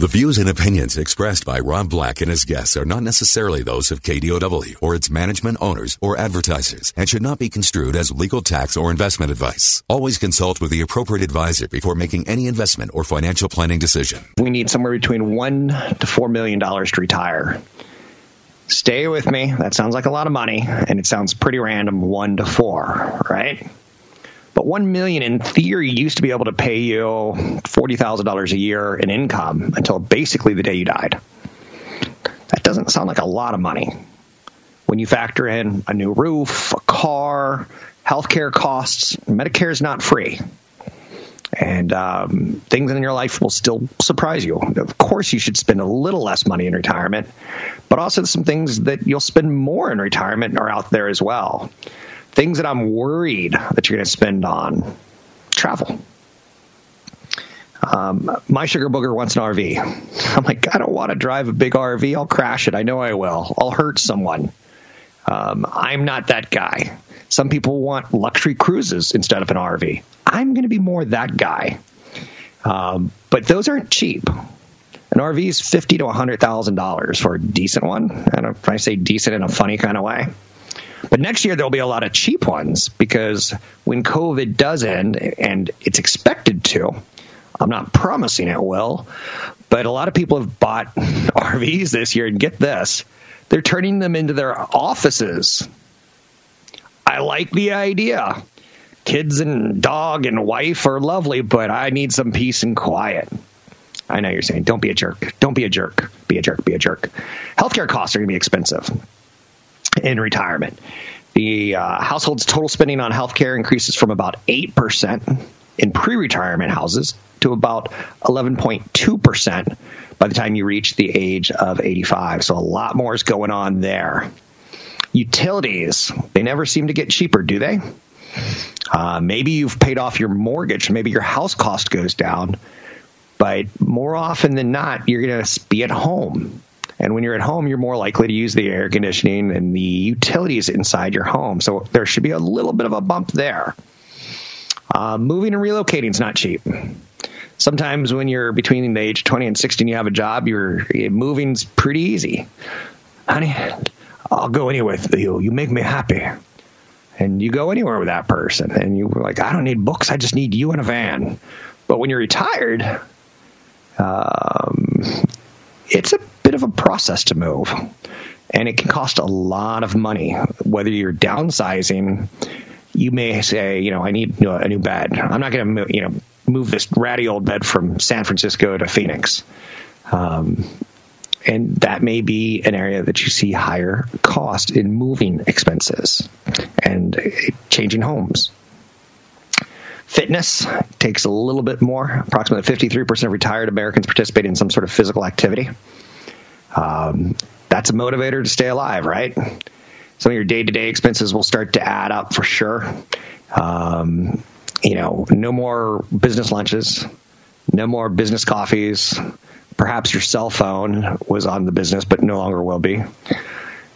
The views and opinions expressed by Rob Black and his guests are not necessarily those of KDOW or its management owners or advertisers and should not be construed as legal tax or investment advice. Always consult with the appropriate advisor before making any investment or financial planning decision. We need somewhere between one to four million dollars to retire. Stay with me. That sounds like a lot of money, and it sounds pretty random one to four, right? But one million in theory used to be able to pay you forty thousand dollars a year in income until basically the day you died. That doesn't sound like a lot of money. When you factor in a new roof, a car, healthcare costs, Medicare is not free. And um, things in your life will still surprise you. Of course, you should spend a little less money in retirement, but also some things that you'll spend more in retirement are out there as well things that I'm worried that you're going to spend on travel. Um, my sugar booger wants an RV. I'm like, I don't want to drive a big RV. I'll crash it. I know I will. I'll hurt someone. Um, I'm not that guy. Some people want luxury cruises instead of an RV. I'm going to be more that guy. Um, but those aren't cheap. An RV is fifty to hundred thousand dollars for a decent one. And if I say decent in a funny kind of way, but next year there'll be a lot of cheap ones because when COVID does end, and it's expected to, I'm not promising it will, but a lot of people have bought RVs this year, and get this, they're turning them into their offices. I like the idea. Kids and dog and wife are lovely, but I need some peace and quiet. I know you're saying, don't be a jerk. Don't be a jerk. Be a jerk. Be a jerk. Healthcare costs are going to be expensive in retirement. The uh, household's total spending on healthcare increases from about 8% in pre retirement houses to about 11.2% by the time you reach the age of 85. So a lot more is going on there. Utilities, they never seem to get cheaper, do they? Uh, maybe you've paid off your mortgage, maybe your house cost goes down, but more often than not, you're going to be at home. And when you're at home, you're more likely to use the air conditioning and the utilities inside your home. So there should be a little bit of a bump there. Uh, moving and relocating is not cheap. Sometimes when you're between the age of 20 and 60 and you have a job, you're moving's pretty easy. Honey, I'll go anywhere with you. You make me happy. And you go anywhere with that person. And you're like, I don't need books. I just need you in a van. But when you're retired, um, it's a of a process to move. And it can cost a lot of money. Whether you're downsizing, you may say, you know, I need a new bed. I'm not going to, you know, move this ratty old bed from San Francisco to Phoenix. Um, and that may be an area that you see higher cost in moving expenses and changing homes. Fitness takes a little bit more. Approximately 53% of retired Americans participate in some sort of physical activity. Um, that's a motivator to stay alive, right? Some of your day to day expenses will start to add up for sure. Um, you know, no more business lunches, no more business coffees. Perhaps your cell phone was on the business, but no longer will be.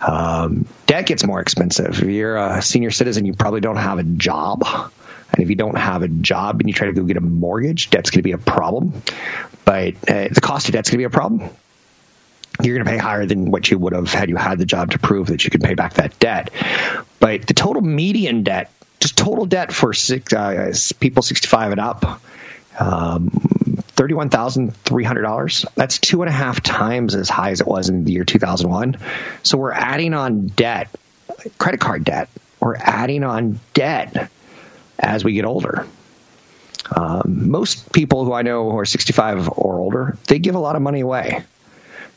Um, debt gets more expensive. If you're a senior citizen, you probably don't have a job. And if you don't have a job and you try to go get a mortgage, debt's going to be a problem. But uh, the cost of debt's going to be a problem you're going to pay higher than what you would have had you had the job to prove that you could pay back that debt. But the total median debt, just total debt for six, uh, people 65 and up, um, $31,300. That's two and a half times as high as it was in the year 2001. So we're adding on debt, credit card debt. We're adding on debt as we get older. Um, most people who I know who are 65 or older, they give a lot of money away.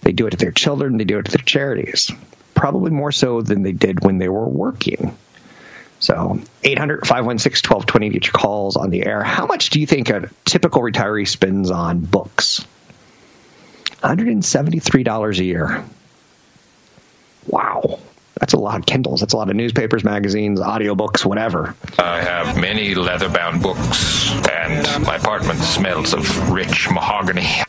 They do it to their children, they do it to their charities, probably more so than they did when they were working. So 800 516 1220 to get your calls on the air. How much do you think a typical retiree spends on books? $173 a year. Wow. That's a lot of Kindles. That's a lot of newspapers, magazines, audiobooks, whatever. I have many leather bound books, and my apartment smells of rich mahogany.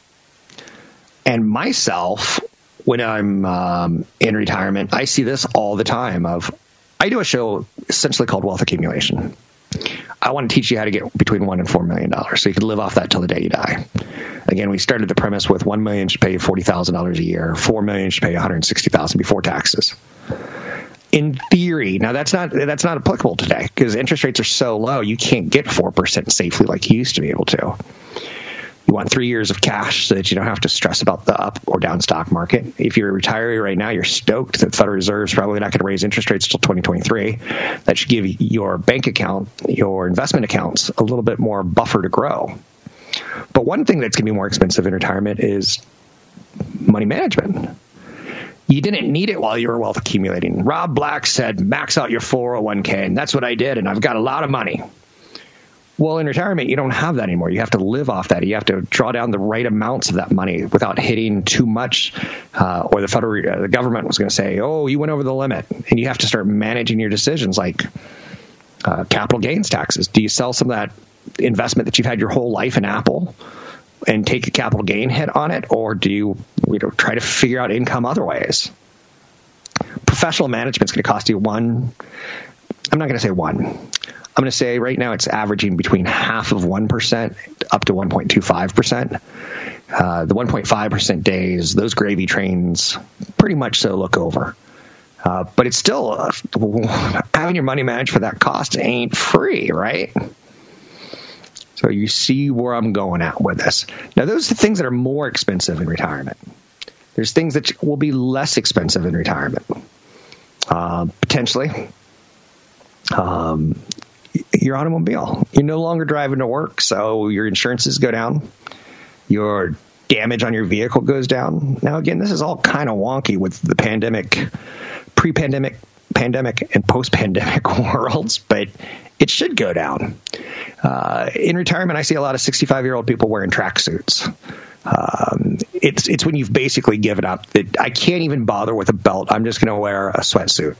And myself, when I'm um, in retirement, I see this all the time. Of I do a show essentially called Wealth Accumulation. I want to teach you how to get between one and four million dollars, so you can live off that till the day you die. Again, we started the premise with one million should pay you forty thousand dollars a year, four million should pay one hundred sixty thousand before taxes. In theory, now that's not that's not applicable today because interest rates are so low, you can't get four percent safely like you used to be able to. You want three years of cash so that you don't have to stress about the up or down stock market. If you're a retiree right now, you're stoked that the Federal Reserve is probably not going to raise interest rates until 2023. That should give your bank account, your investment accounts, a little bit more buffer to grow. But one thing that's going to be more expensive in retirement is money management. You didn't need it while you were wealth accumulating. Rob Black said, max out your 401k, and that's what I did, and I've got a lot of money. Well, in retirement, you don't have that anymore. You have to live off that. You have to draw down the right amounts of that money without hitting too much, uh, or the federal uh, the government was going to say, "Oh, you went over the limit," and you have to start managing your decisions, like uh, capital gains taxes. Do you sell some of that investment that you've had your whole life in Apple and take a capital gain hit on it, or do you, you know, try to figure out income other ways? Professional management is going to cost you one. I'm not going to say one. I'm going to say right now it's averaging between half of 1% up to 1.25%. Uh, the 1.5% days, those gravy trains pretty much so look over. Uh, but it's still uh, having your money managed for that cost ain't free, right? So you see where I'm going at with this. Now, those are things that are more expensive in retirement. There's things that will be less expensive in retirement. Uh, potentially, um, your automobile. You're no longer driving to work, so your insurances go down. Your damage on your vehicle goes down. Now, again, this is all kind of wonky with the pandemic, pre pandemic, pandemic, and post pandemic worlds, but it should go down. Uh, in retirement, I see a lot of 65 year old people wearing tracksuits. Um, it's it's when you've basically given up that I can't even bother with a belt. I'm just going to wear a sweatsuit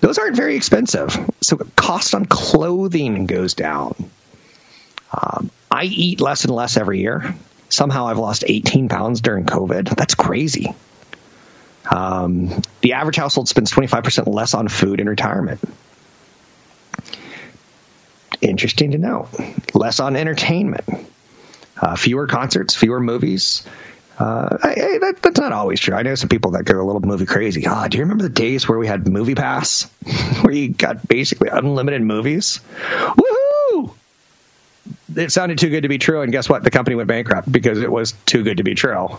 those aren't very expensive. So cost on clothing goes down. Um, I eat less and less every year. Somehow I've lost 18 pounds during COVID. That's crazy. Um, the average household spends 25% less on food in retirement. Interesting to know. Less on entertainment. Uh, fewer concerts, fewer movies, uh, that, that's not always true. I know some people that go a little movie crazy. Ah, oh, do you remember the days where we had Movie Pass, where you got basically unlimited movies? Woohoo! It sounded too good to be true, and guess what? The company went bankrupt because it was too good to be true.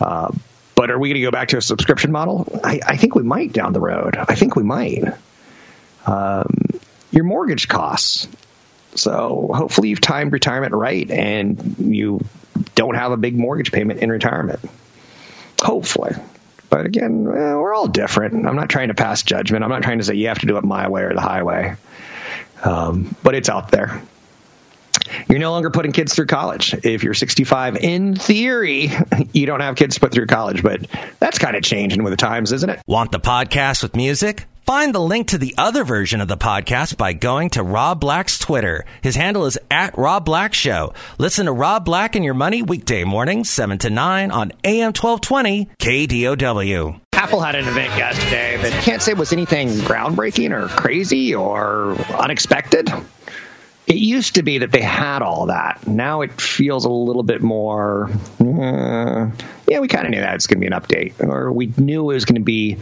Uh, but are we going to go back to a subscription model? I, I, think we might down the road. I think we might. Um, your mortgage costs. So hopefully you've timed retirement right and you don't have a big mortgage payment in retirement. Hopefully. But again, eh, we're all different. I'm not trying to pass judgment. I'm not trying to say you have to do it my way or the highway. Um, but it's out there. You're no longer putting kids through college. If you're 65, in theory, you don't have kids put through college, but that's kind of changing with the times, isn't it? Want the podcast with music? Find the link to the other version of the podcast by going to Rob Black's Twitter. His handle is at Rob Black Show. Listen to Rob Black and Your Money weekday mornings, 7 to 9 on AM 1220 KDOW. Apple had an event yesterday that can't say it was anything groundbreaking or crazy or unexpected. It used to be that they had all that. Now it feels a little bit more. Uh, yeah, we kind of knew that it's going to be an update, or we knew it was going to be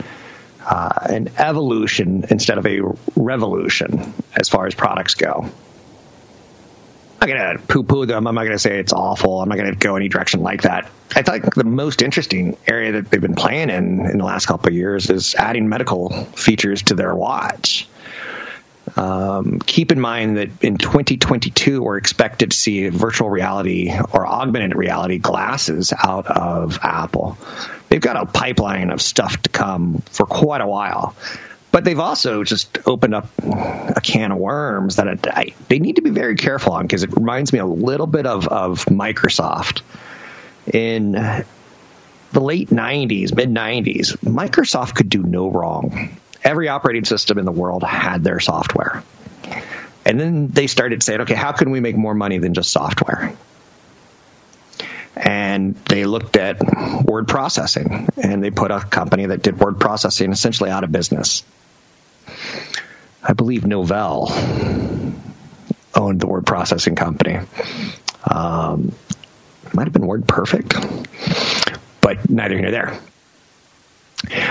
uh, an evolution instead of a revolution as far as products go. I'm not going to poo poo them. I'm not going to say it's awful. I'm not going to go any direction like that. I think the most interesting area that they've been playing in in the last couple of years is adding medical features to their watch. Um, keep in mind that in 2022, we're expected to see virtual reality or augmented reality glasses out of Apple they've got a pipeline of stuff to come for quite a while. But they've also just opened up a can of worms that I, they need to be very careful on because it reminds me a little bit of, of Microsoft. in the late 90s, mid 90s, Microsoft could do no wrong. Every operating system in the world had their software. And then they started saying, okay, how can we make more money than just software? And they looked at word processing and they put a company that did word processing essentially out of business. I believe Novell owned the word processing company. Um, might have been Word Perfect, but neither here nor there.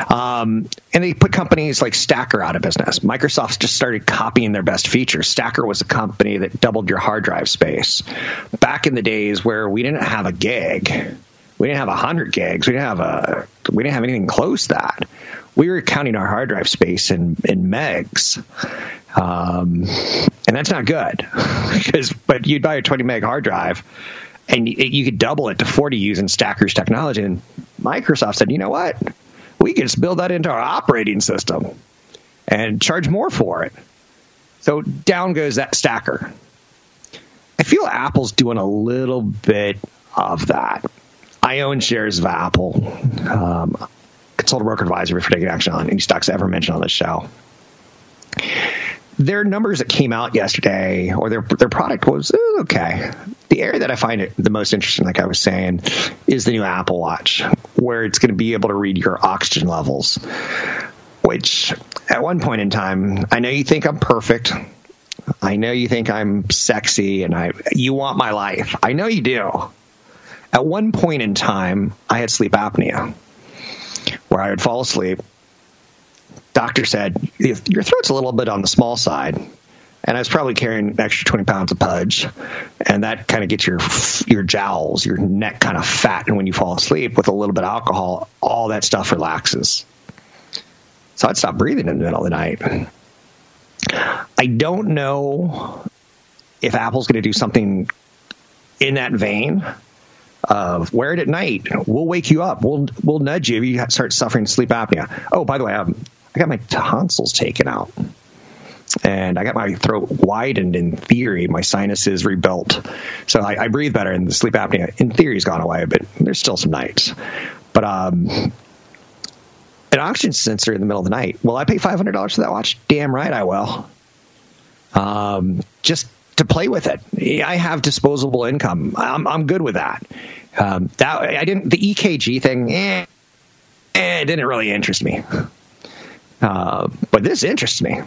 Um, and they put companies like Stacker out of business. Microsoft just started copying their best features. Stacker was a company that doubled your hard drive space. Back in the days where we didn't have a gig, we didn't have a hundred gigs, we didn't have a, we didn't have anything close to that. We were counting our hard drive space in in megs, um, and that's not good because. But you'd buy a 20 meg hard drive, and you could double it to 40 using Stacker's technology. And Microsoft said, you know what? We can just build that into our operating system and charge more for it. So down goes that stacker. I feel Apple's doing a little bit of that. I own shares of Apple. Um, consultant broker advisor for taking action on any stocks ever mentioned on this show. Their numbers that came out yesterday, or their their product was eh, okay. The area that I find it the most interesting, like I was saying, is the new Apple Watch where it's going to be able to read your oxygen levels. Which, at one point in time, I know you think I'm perfect. I know you think I'm sexy and I you want my life. I know you do. At one point in time, I had sleep apnea where I would fall asleep. Doctor said, Your throat's a little bit on the small side and I was probably carrying an extra 20 pounds of pudge, and that kind of gets your your jowls, your neck kind of fat, and when you fall asleep with a little bit of alcohol, all that stuff relaxes. So I'd stop breathing in the middle of the night. I don't know if Apple's going to do something in that vein of wear it at night. We'll wake you up. We'll we'll nudge you if you start suffering sleep apnea. Oh, by the way, um, I got my tonsils taken out and I got my throat widened in theory. My sinuses rebuilt, so I, I breathe better. And the sleep apnea, in theory, has gone away, but there's still some nights. But um, an oxygen sensor in the middle of the night. Will I pay five hundred dollars for that watch? Damn right I will. Um, just to play with it. I have disposable income. I'm I'm good with that. Um, that I didn't the EKG thing. Eh, eh, it didn't really interest me. Uh, but this interests me.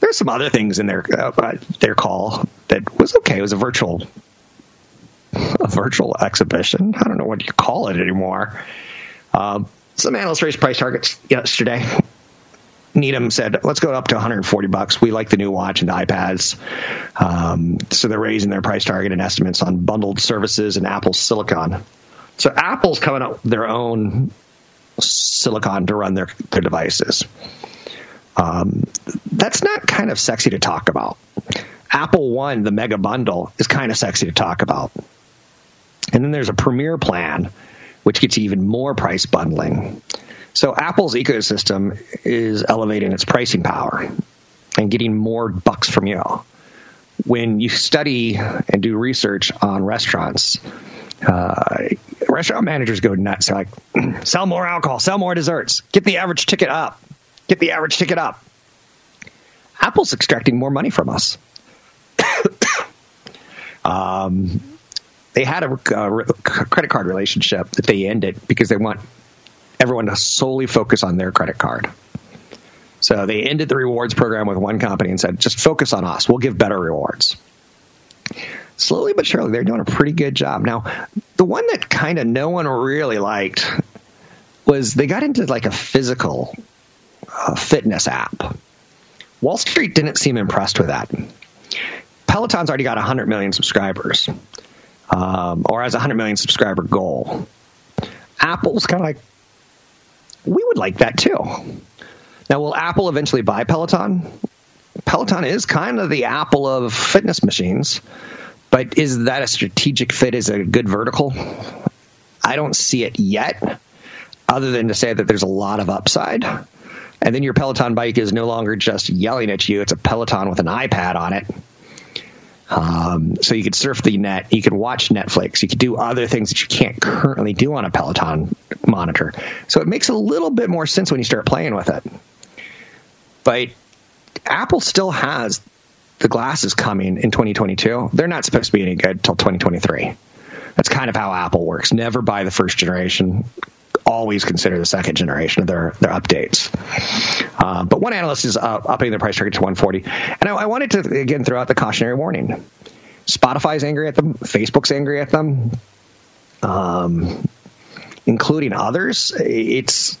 There's some other things in their uh, their call that was okay. It was a virtual a virtual exhibition. I don't know what you call it anymore. Uh, some analysts raised price targets yesterday. Needham said, "Let's go up to 140 bucks. We like the new watch and the iPads." Um, so they're raising their price target and estimates on bundled services and Apple Silicon. So Apple's coming up with their own silicon to run their their devices. Um, that's not kind of sexy to talk about. Apple One, the mega bundle, is kind of sexy to talk about. And then there's a premier plan, which gets even more price bundling. So Apple's ecosystem is elevating its pricing power and getting more bucks from you. When you study and do research on restaurants, uh, restaurant managers go nuts. They're like, sell more alcohol, sell more desserts, get the average ticket up. Get the average ticket up. Apple's extracting more money from us. um, they had a, a, credit card relationship that they ended because they want everyone to solely focus on their credit card. So they ended the rewards program with one company and said, just focus on us. We'll give better rewards. Slowly but surely, they're doing a pretty good job. Now, the one that kind of no one really liked was they got into like a physical fitness app. Wall Street didn't seem impressed with that. Peloton's already got 100 million subscribers, um, or has a 100 million subscriber goal. Apple's kind of like, we would like that too. Now, will Apple eventually buy Peloton? Peloton is kind of the Apple of fitness machines, but is that a strategic fit? Is it a good vertical? I don't see it yet, other than to say that there's a lot of upside. And then your Peloton bike is no longer just yelling at you, it's a Peloton with an iPad on it. Um, so you could surf the net, you could watch Netflix, you could do other things that you can't currently do on a Peloton monitor. So it makes a little bit more sense when you start playing with it. But Apple still has the glasses coming in 2022. They're not supposed to be any good till 2023. That's kind of how Apple works. Never buy the first generation. Always consider the second generation of their their updates. Uh, but one analyst is uh, upping their price target to 140, and I, I wanted to again throw out the cautionary warning. Spotify's angry at them. Facebook's angry at them. Um, including others. It's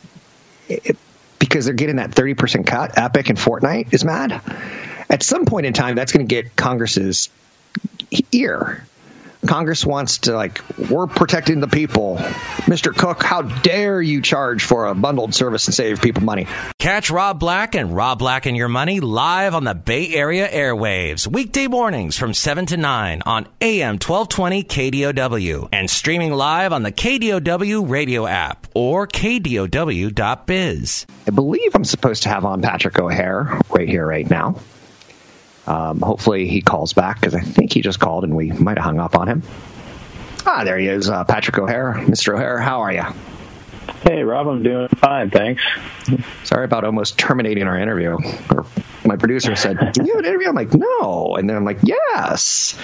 it, because they're getting that 30% cut. Epic and Fortnite is mad. At some point in time, that's going to get Congress's ear. Congress wants to like we're protecting the people. Mr. Cook, how dare you charge for a bundled service and save people money? Catch Rob Black and Rob Black and Your Money live on the Bay Area airwaves weekday mornings from 7 to 9 on AM 1220 KDOW and streaming live on the KDOW radio app or kdow.biz. I believe I'm supposed to have on Patrick O'Hare right here right now. Um, hopefully he calls back because I think he just called and we might have hung up on him. Ah, there he is, uh, Patrick O'Hare. Mr. O'Hare, how are you? Hey, Rob, I'm doing fine, thanks. Sorry about almost terminating our interview. My producer said, "Do you have an interview?" I'm like, "No," and then I'm like, "Yes."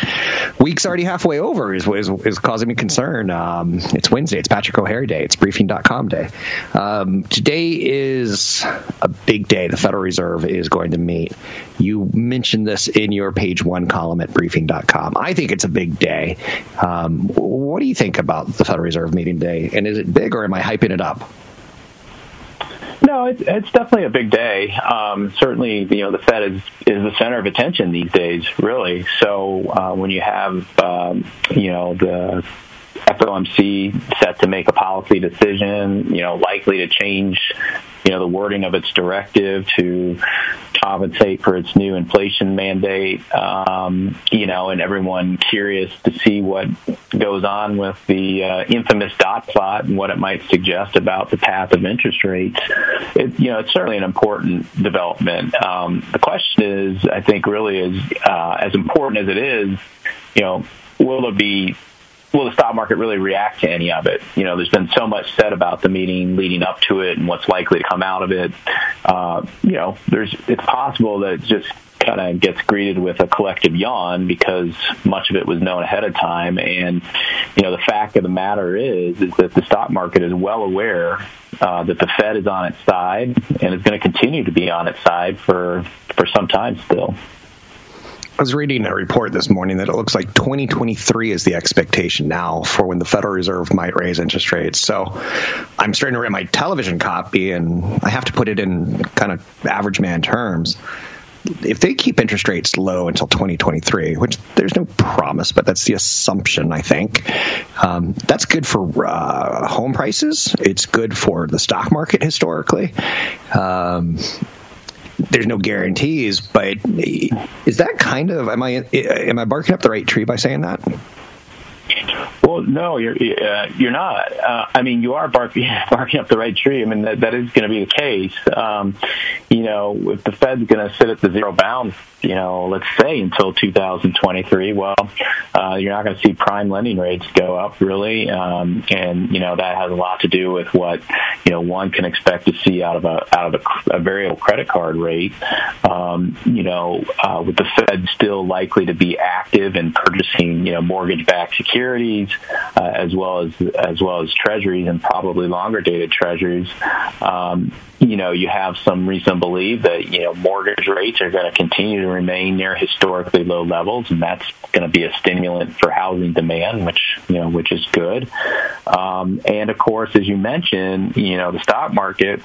Week's already halfway over is is, is causing me concern. Um, it's Wednesday. It's Patrick O'Hare Day. It's Briefing.com Day. Um, today is a big day. The Federal Reserve is going to meet. You mentioned this in your page one column at Briefing.com. I think it's a big day. Um, what do you think about the Federal Reserve meeting day? And is it big, or am I hyping it up? No, it's, it's definitely a big day. Um, certainly, you know, the Fed is is the center of attention these days, really. So uh, when you have, um, you know, the FOMC set to make a policy decision, you know, likely to change, you know, the wording of its directive to compensate for its new inflation mandate, um, you know, and everyone curious to see what goes on with the uh, infamous dot plot and what it might suggest about the path of interest rates. It, you know, it's certainly an important development. Um, the question is, I think, really is uh, as important as it is, you know, will there be will the stock market really react to any of it? You know, there's been so much said about the meeting leading up to it and what's likely to come out of it. Uh, you know, there's it's possible that it just kind of gets greeted with a collective yawn because much of it was known ahead of time. And you know, the fact of the matter is is that the stock market is well aware uh, that the Fed is on its side and is going to continue to be on its side for for some time still. I was reading a report this morning that it looks like 2023 is the expectation now for when the Federal Reserve might raise interest rates. So I'm starting to read my television copy and I have to put it in kind of average man terms. If they keep interest rates low until 2023, which there's no promise, but that's the assumption, I think, um, that's good for uh, home prices. It's good for the stock market historically. Um, there's no guarantees, but is that kind of am I am I barking up the right tree by saying that? Well, no, you're uh, you're not. Uh, I mean, you are barking barking up the right tree. I mean, that that is going to be the case. Um, you know, if the Fed's going to sit at the zero bound you know, let's say until 2023, well, uh, you're not going to see prime lending rates go up really, um, and you know that has a lot to do with what you know one can expect to see out of a out of a, a variable credit card rate. Um, you know, uh, with the Fed still likely to be active in purchasing you know mortgage-backed securities uh, as well as as well as treasuries and probably longer dated treasuries. Um, you know, you have some reason to believe that, you know, mortgage rates are going to continue to remain near historically low levels, and that's going to be a stimulant for housing demand, which, you know, which is good. Um, and of course, as you mentioned, you know, the stock market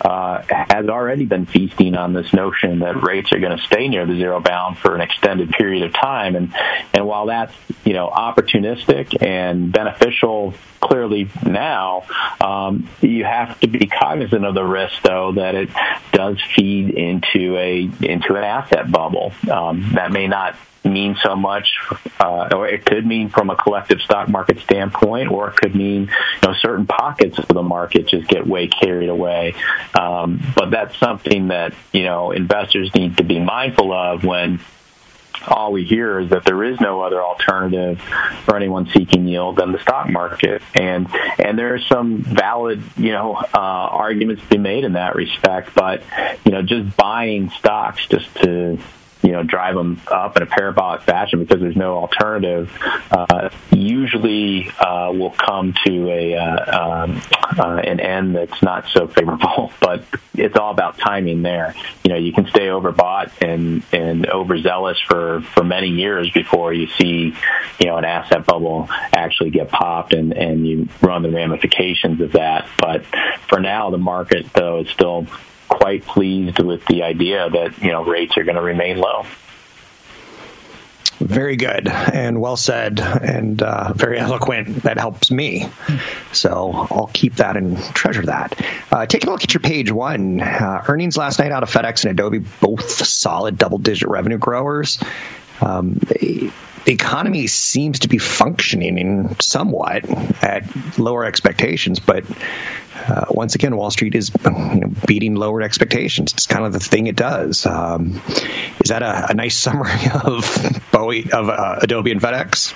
uh, has already been feasting on this notion that rates are going to stay near the zero bound for an extended period of time. And, and while that's, you know, opportunistic and beneficial clearly now, um, you have to be cognizant of the risk, though, that it does feed into a into an asset bubble. Um, that may not mean so much, uh, or it could mean from a collective stock market standpoint, or it could mean you know certain pockets of the market just get way carried away. Um, but that's something that you know investors need to be mindful of when all we hear is that there is no other alternative for anyone seeking yield than the stock market, and and there are some valid you know uh, arguments to be made in that respect. But you know, just buying stocks just to you know drive them up in a parabolic fashion because there's no alternative uh, usually uh, will come to a uh, um, uh, an end that's not so favorable but it's all about timing there. You know you can stay overbought and and overzealous for for many years before you see you know an asset bubble actually get popped and and you run the ramifications of that. But for now the market though is still quite pleased with the idea that you know rates are going to remain low. Very good and well said and uh, very eloquent. That helps me. So I'll keep that and treasure that. Uh, taking a look at your page one uh, earnings last night out of FedEx and Adobe, both solid double digit revenue growers. Um, the economy seems to be functioning somewhat at lower expectations, but uh, once again, Wall Street is you know, beating lower expectations. It's kind of the thing it does. Um, is that a, a, nice summary of Bowie of uh, Adobe and FedEx?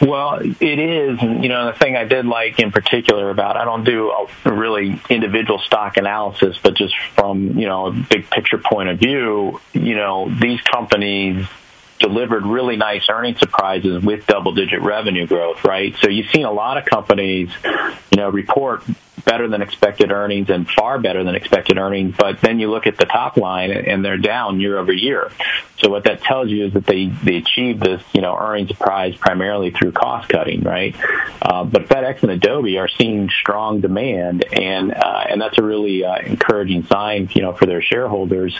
Well, it is. You know, the thing I did like in particular about I don't do a really individual stock analysis, but just from you know a big picture point of view, you know these companies delivered really nice earning surprises with double digit revenue growth, right? So you've seen a lot of companies, you know, report better than expected earnings and far better than expected earnings, but then you look at the top line and they're down year over year. So what that tells you is that they, they achieved this, you know, earnings surprise primarily through cost cutting, right? Uh, but FedEx and Adobe are seeing strong demand and, uh, and that's a really uh, encouraging sign, you know, for their shareholders.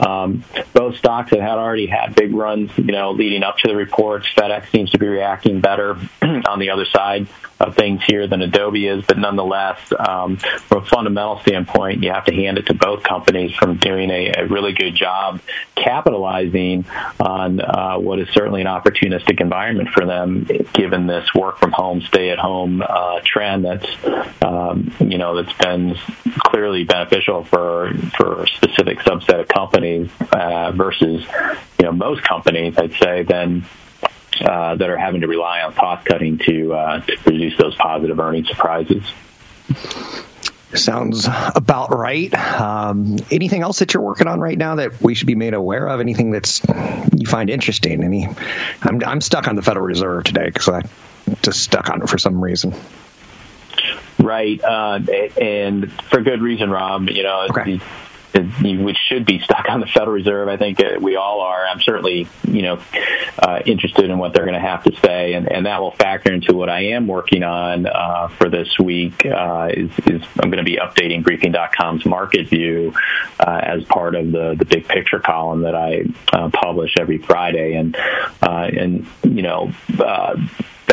Um, both stocks that had already had big runs, you know, leading up to the reports, FedEx seems to be reacting better on the other side of things here than Adobe is, but nonetheless, um, from a fundamental standpoint, you have to hand it to both companies from doing a, a really good job capitalizing on uh, what is certainly an opportunistic environment for them, given this work from home, stay at home uh, trend that's um, you know that's been clearly beneficial for for a specific subset of companies uh, versus you know most companies, I'd say, then uh, that are having to rely on cost cutting to uh, to produce those positive earnings surprises. Sounds about right. Um, anything else that you're working on right now that we should be made aware of? Anything that's you find interesting? Any? I'm I'm stuck on the Federal Reserve today because I just stuck on it for some reason. Right, uh, and for good reason, Rob. You know, okay which should be stuck on the Federal Reserve. I think uh, we all are. I'm certainly, you know, uh, interested in what they're going to have to say, and, and that will factor into what I am working on uh, for this week. Uh, is, is I'm going to be updating Briefing.com's market view uh, as part of the the big picture column that I uh, publish every Friday, and and you know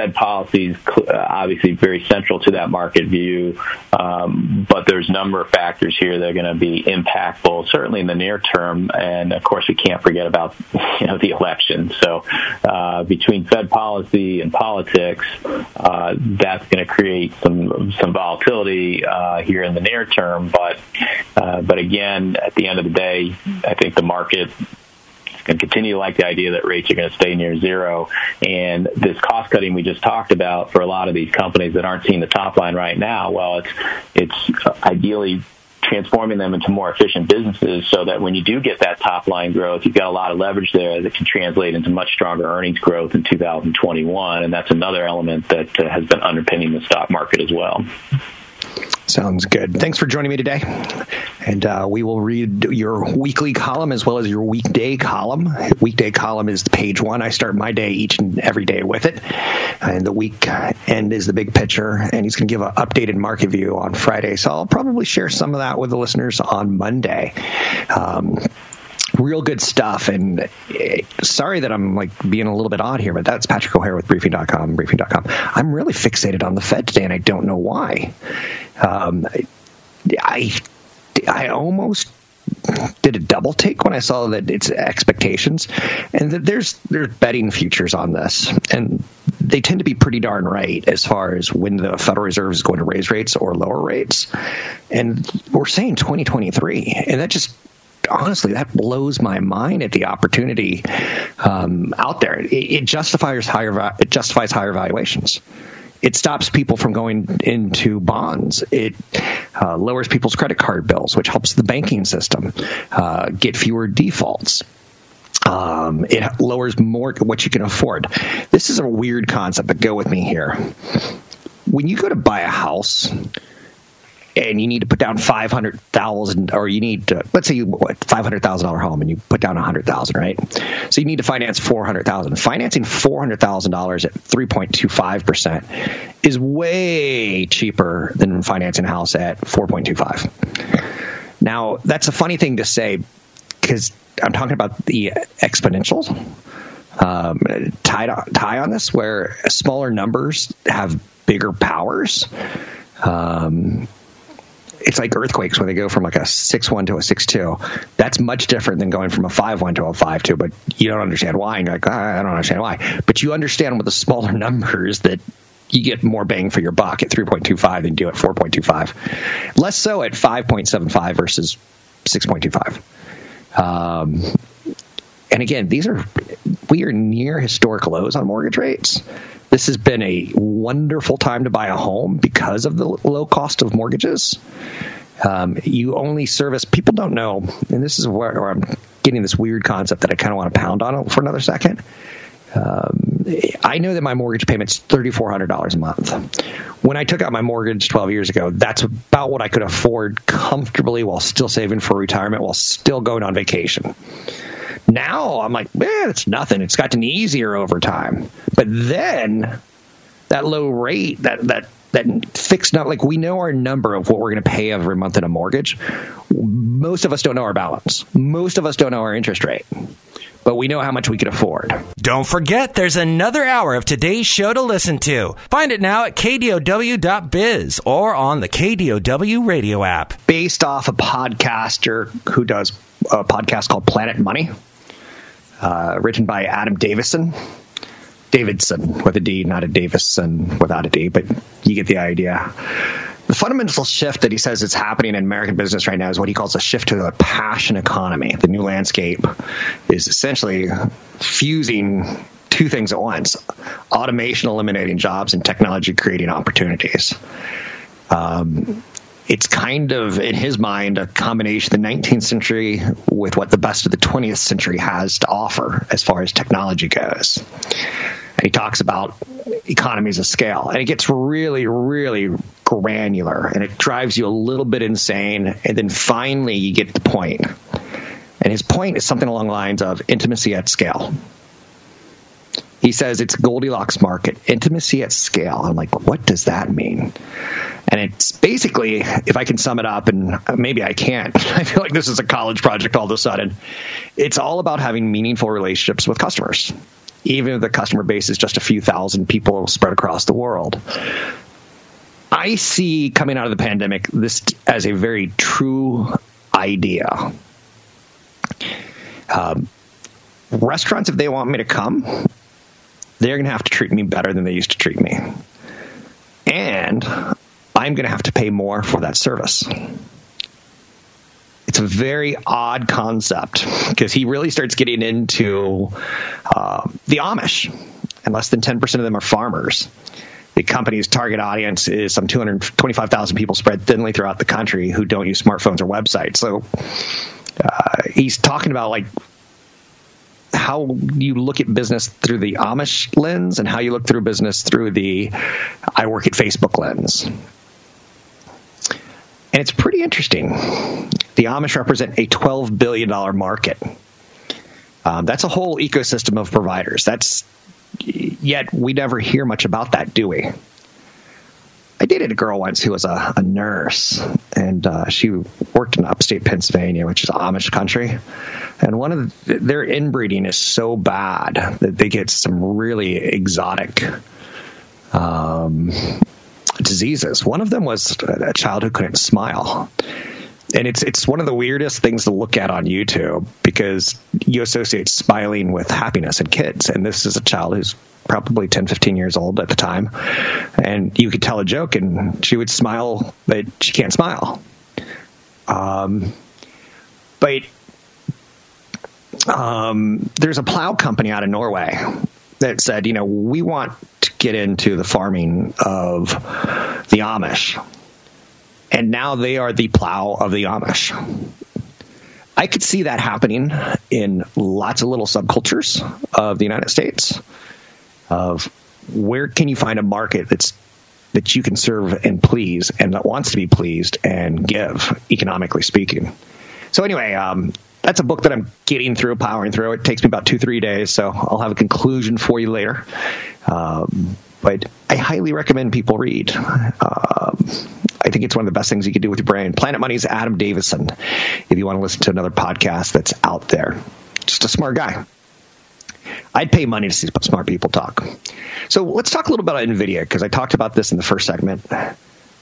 Fed policy is uh, obviously very central to that market view, um, but there's a number of factors here that are going to be impactful, certainly in the near term. And of course, we can't forget about you know the election. So uh, between Fed policy and politics, uh, that's going to create some some volatility uh, here in the near term. But uh, but again, at the end of the day, I think the market going to continue to like the idea that rates are going to stay near zero. And this cost cutting we just talked about for a lot of these companies that aren't seeing the top line right now, well, it's it's ideally transforming them into more efficient businesses so that when you do get that top line growth, you've got a lot of leverage there that can translate into much stronger earnings growth in 2021. And that's another element that has been underpinning the stock market as well. Sounds good. Thanks for joining me today. And uh, we will read your weekly column as well as your weekday column. Weekday column is page one. I start my day each and every day with it. And the week end is the big picture. And he's going to give an updated market view on Friday. So I'll probably share some of that with the listeners on Monday. Um, real good stuff. And eh, sorry that I'm like being a little bit odd here, but that's Patrick O'Hare with briefing.com, briefing.com. I'm really fixated on the Fed today, and I don't know why. Um, I, I almost did a double take when I saw that it's expectations, and that there's there's betting futures on this, and they tend to be pretty darn right as far as when the Federal Reserve is going to raise rates or lower rates, and we're saying 2023, and that just honestly, that blows my mind at the opportunity um, out there. It, it justifies higher it justifies higher valuations. It stops people from going into bonds. It uh, lowers people's credit card bills, which helps the banking system uh, get fewer defaults. Um, it lowers more what you can afford. This is a weird concept, but go with me here. When you go to buy a house, and you need to put down five hundred thousand, or you need to let's say you five hundred thousand dollar home, and you put down a hundred thousand, right? So you need to finance four hundred thousand. Financing four hundred thousand dollars at three point two five percent is way cheaper than financing a house at four point two five. Now that's a funny thing to say because I'm talking about the exponentials. Um, tied on, tie on this, where smaller numbers have bigger powers. Um, it's like earthquakes when they go from like a six one to a six two. That's much different than going from a five one to a five two. But you don't understand why, and you're like, ah, I don't understand why. But you understand with the smaller numbers that you get more bang for your buck at 3.25 than you do at 4.25. Less so at 5.75 versus 6.25. Um, and again, these are we are near historic lows on mortgage rates. This has been a wonderful time to buy a home because of the low cost of mortgages. Um, you only service people don't know, and this is where, where I'm getting this weird concept that I kind of want to pound on for another second. Um, I know that my mortgage payment's thirty four hundred dollars a month. When I took out my mortgage twelve years ago, that's about what I could afford comfortably while still saving for retirement, while still going on vacation. Now I'm like, man, it's nothing. It's gotten easier over time. But then that low rate, that that that fixed not like we know our number of what we're going to pay every month in a mortgage. Most of us don't know our balance. Most of us don't know our interest rate. But we know how much we can afford. Don't forget, there's another hour of today's show to listen to. Find it now at kdow.biz or on the KDOW radio app. Based off a podcaster who does a podcast called Planet Money uh, written by Adam Davison. Davidson with a D, not a Davison without a D, but you get the idea. The fundamental shift that he says is happening in American business right now is what he calls a shift to the passion economy. The new landscape is essentially fusing two things at once automation eliminating jobs and technology creating opportunities. Um, it's kind of in his mind a combination of the 19th century with what the best of the 20th century has to offer as far as technology goes. And he talks about economies of scale, and it gets really, really granular, and it drives you a little bit insane. And then finally, you get the point. And his point is something along the lines of intimacy at scale. He says it's Goldilocks market, intimacy at scale. I'm like, what does that mean? And it's basically, if I can sum it up, and maybe I can't, I feel like this is a college project all of a sudden. It's all about having meaningful relationships with customers, even if the customer base is just a few thousand people spread across the world. I see coming out of the pandemic this as a very true idea. Um, restaurants, if they want me to come, they're going to have to treat me better than they used to treat me. And I'm going to have to pay more for that service. It's a very odd concept because he really starts getting into uh, the Amish, and less than 10% of them are farmers. The company's target audience is some 225,000 people spread thinly throughout the country who don't use smartphones or websites. So uh, he's talking about like how you look at business through the Amish lens and how you look through business through the I work at Facebook lens. And it's pretty interesting. The Amish represent a $12 billion market. Um, that's a whole ecosystem of providers. That's yet we never hear much about that, do we? Dated a girl once who was a, a nurse, and uh, she worked in upstate Pennsylvania, which is Amish country. And one of the, their inbreeding is so bad that they get some really exotic um, diseases. One of them was a child who couldn't smile. And it's it's one of the weirdest things to look at on YouTube because you associate smiling with happiness in kids. And this is a child who's probably 10, 15 years old at the time. And you could tell a joke and she would smile, but she can't smile. Um, but um, there's a plow company out of Norway that said, you know, we want to get into the farming of the Amish. And now they are the plow of the Amish. I could see that happening in lots of little subcultures of the United States. Of where can you find a market that's that you can serve and please, and that wants to be pleased and give, economically speaking. So anyway, um, that's a book that I'm getting through, powering through. It takes me about two, three days, so I'll have a conclusion for you later. Um, but I highly recommend people read. Um, I think it's one of the best things you can do with your brain. Planet Money's Adam Davidson. If you want to listen to another podcast that's out there, just a smart guy. I'd pay money to see smart people talk. So let's talk a little bit about NVIDIA because I talked about this in the first segment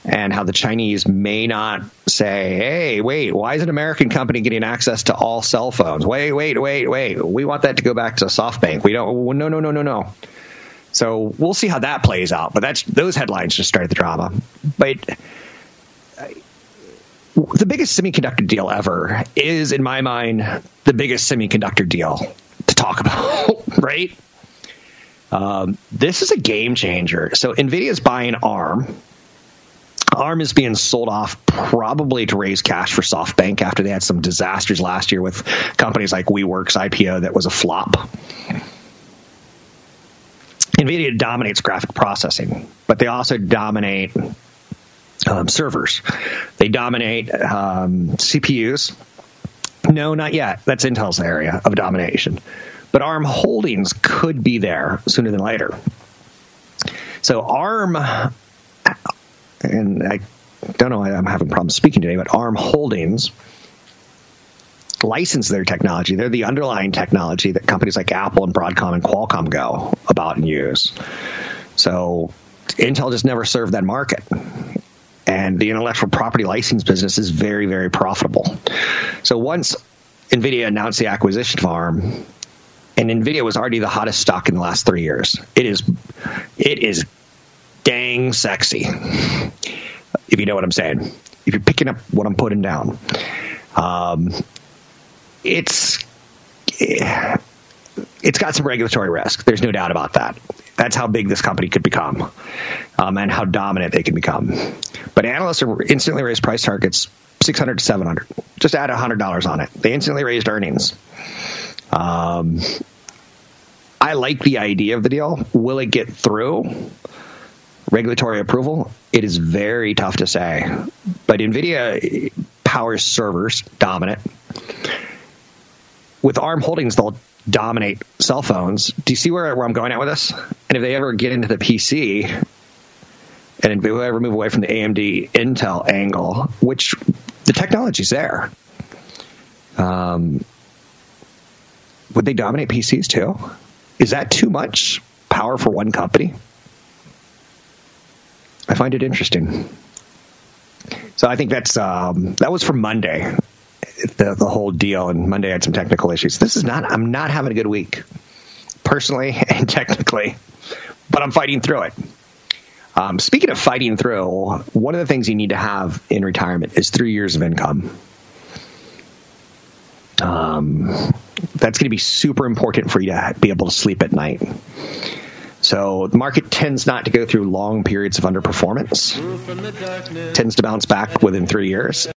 and how the Chinese may not say, hey, wait, why is an American company getting access to all cell phones? Wait, wait, wait, wait. We want that to go back to SoftBank. We don't, no, no, no, no, no. So we'll see how that plays out. But that's those headlines just started the drama. But the biggest semiconductor deal ever is, in my mind, the biggest semiconductor deal to talk about, right? Um, this is a game changer. So NVIDIA is buying ARM ARM is being sold off probably to raise cash for SoftBank after they had some disasters last year with companies like WeWork's IPO that was a flop. NVIDIA dominates graphic processing, but they also dominate um, servers. They dominate um, CPUs. No, not yet. That's Intel's area of domination. But ARM Holdings could be there sooner than later. So ARM and I don't know, I'm having problems speaking today, but ARM Holdings license their technology. They're the underlying technology that companies like Apple and Broadcom and Qualcomm go about and use. So Intel just never served that market. And the intellectual property license business is very, very profitable. So once NVIDIA announced the acquisition of ARM, and NVIDIA was already the hottest stock in the last three years, it is, it is dang sexy. If you know what I'm saying. If you're picking up what I'm putting down. Um, it's it's got some regulatory risk. There's no doubt about that. That's how big this company could become, um, and how dominant they can become. But analysts are instantly raised price targets 600 to 700. Just add $100 on it. They instantly raised earnings. Um, I like the idea of the deal. Will it get through? regulatory approval, it is very tough to say. But NVIDIA powers servers, dominant. With ARM Holdings, they'll dominate cell phones. Do you see where, where I'm going at with this? And if they ever get into the PC, and if they ever move away from the AMD Intel angle, which the technology's there, um, would they dominate PCs too? Is that too much power for one company? I find it interesting. So I think that's um, that was from Monday, the the whole deal, and Monday had some technical issues. This is not. I'm not having a good week, personally and technically, but I'm fighting through it. Um, speaking of fighting through, one of the things you need to have in retirement is three years of income. Um, that's going to be super important for you to be able to sleep at night. So the market tends not to go through long periods of underperformance. Tends to bounce back within three years.